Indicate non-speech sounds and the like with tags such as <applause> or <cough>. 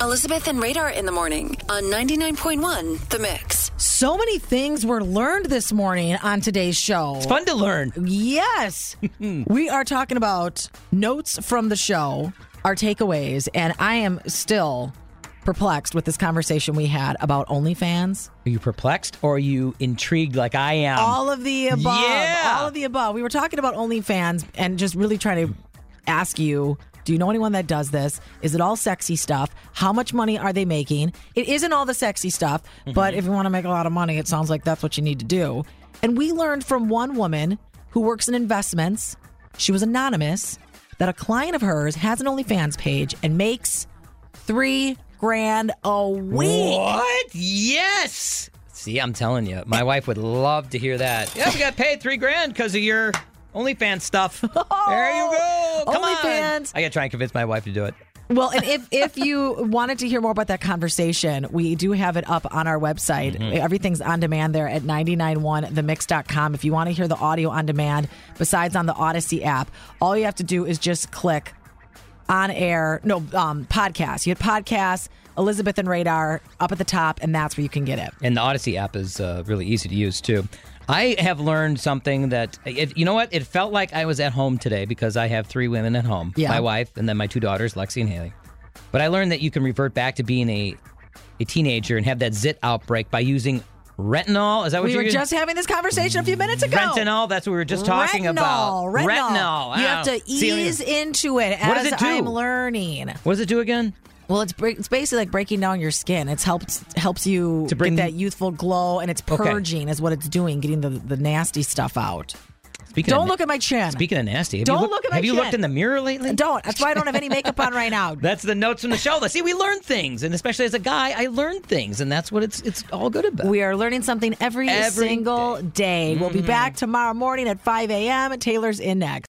Elizabeth and Radar in the morning on 99.1 The Mix. So many things were learned this morning on today's show. It's fun to learn. Yes. <laughs> we are talking about notes from the show, our takeaways, and I am still perplexed with this conversation we had about OnlyFans. Are you perplexed or are you intrigued like I am? All of the above. Yeah. All of the above. We were talking about OnlyFans and just really trying to ask you do you know anyone that does this? Is it all sexy stuff? How much money are they making? It isn't all the sexy stuff, but mm-hmm. if you want to make a lot of money, it sounds like that's what you need to do. And we learned from one woman who works in investments, she was anonymous, that a client of hers has an OnlyFans page and makes three grand a week. What? Yes. See, I'm telling you, my wife would love to hear that. Yeah, we got paid three grand because of your OnlyFans stuff. <laughs> there you go. Come OnlyFans. on. I got to try and convince my wife to do it. Well, and if if you wanted to hear more about that conversation, we do have it up on our website. Everything's on demand there at 991themix.com. If you want to hear the audio on demand, besides on the Audacy app, all you have to do is just click on air, no, um, podcast. You hit podcast, Elizabeth and Radar up at the top, and that's where you can get it. And the Audacy app is uh, really easy to use too. I have learned something that it, you know what? It felt like I was at home today because I have three women at home, Yeah. my wife, and then my two daughters, Lexi and Haley. But I learned that you can revert back to being a a teenager and have that zit outbreak by using retinol. Is that what We you're were just having this conversation a few minutes ago. Retinol. That's what we were just talking retinol, about. Retinol. Retinol. You have to don't know. See, ease into it What as does it do? I'm learning. What does it do again? Well, it's break, it's basically like breaking down your skin. It's helps helps you To bring- get that youthful glow, and it's Okay. purging is what it's doing, getting the the nasty stuff out. Speaking Don't of, look at my chin. Speaking of nasty, Don't you looked, look at my Have you chin. looked in the mirror lately? Don't. That's why I don't have any makeup on right now. <laughs> That's the notes from the show. See, we learn things, and especially as a guy, I learn things, and that's what it's it's all good about. We are learning something every, Every single day. We'll be mm-hmm. back tomorrow morning at 5 a.m. At Taylor's in next.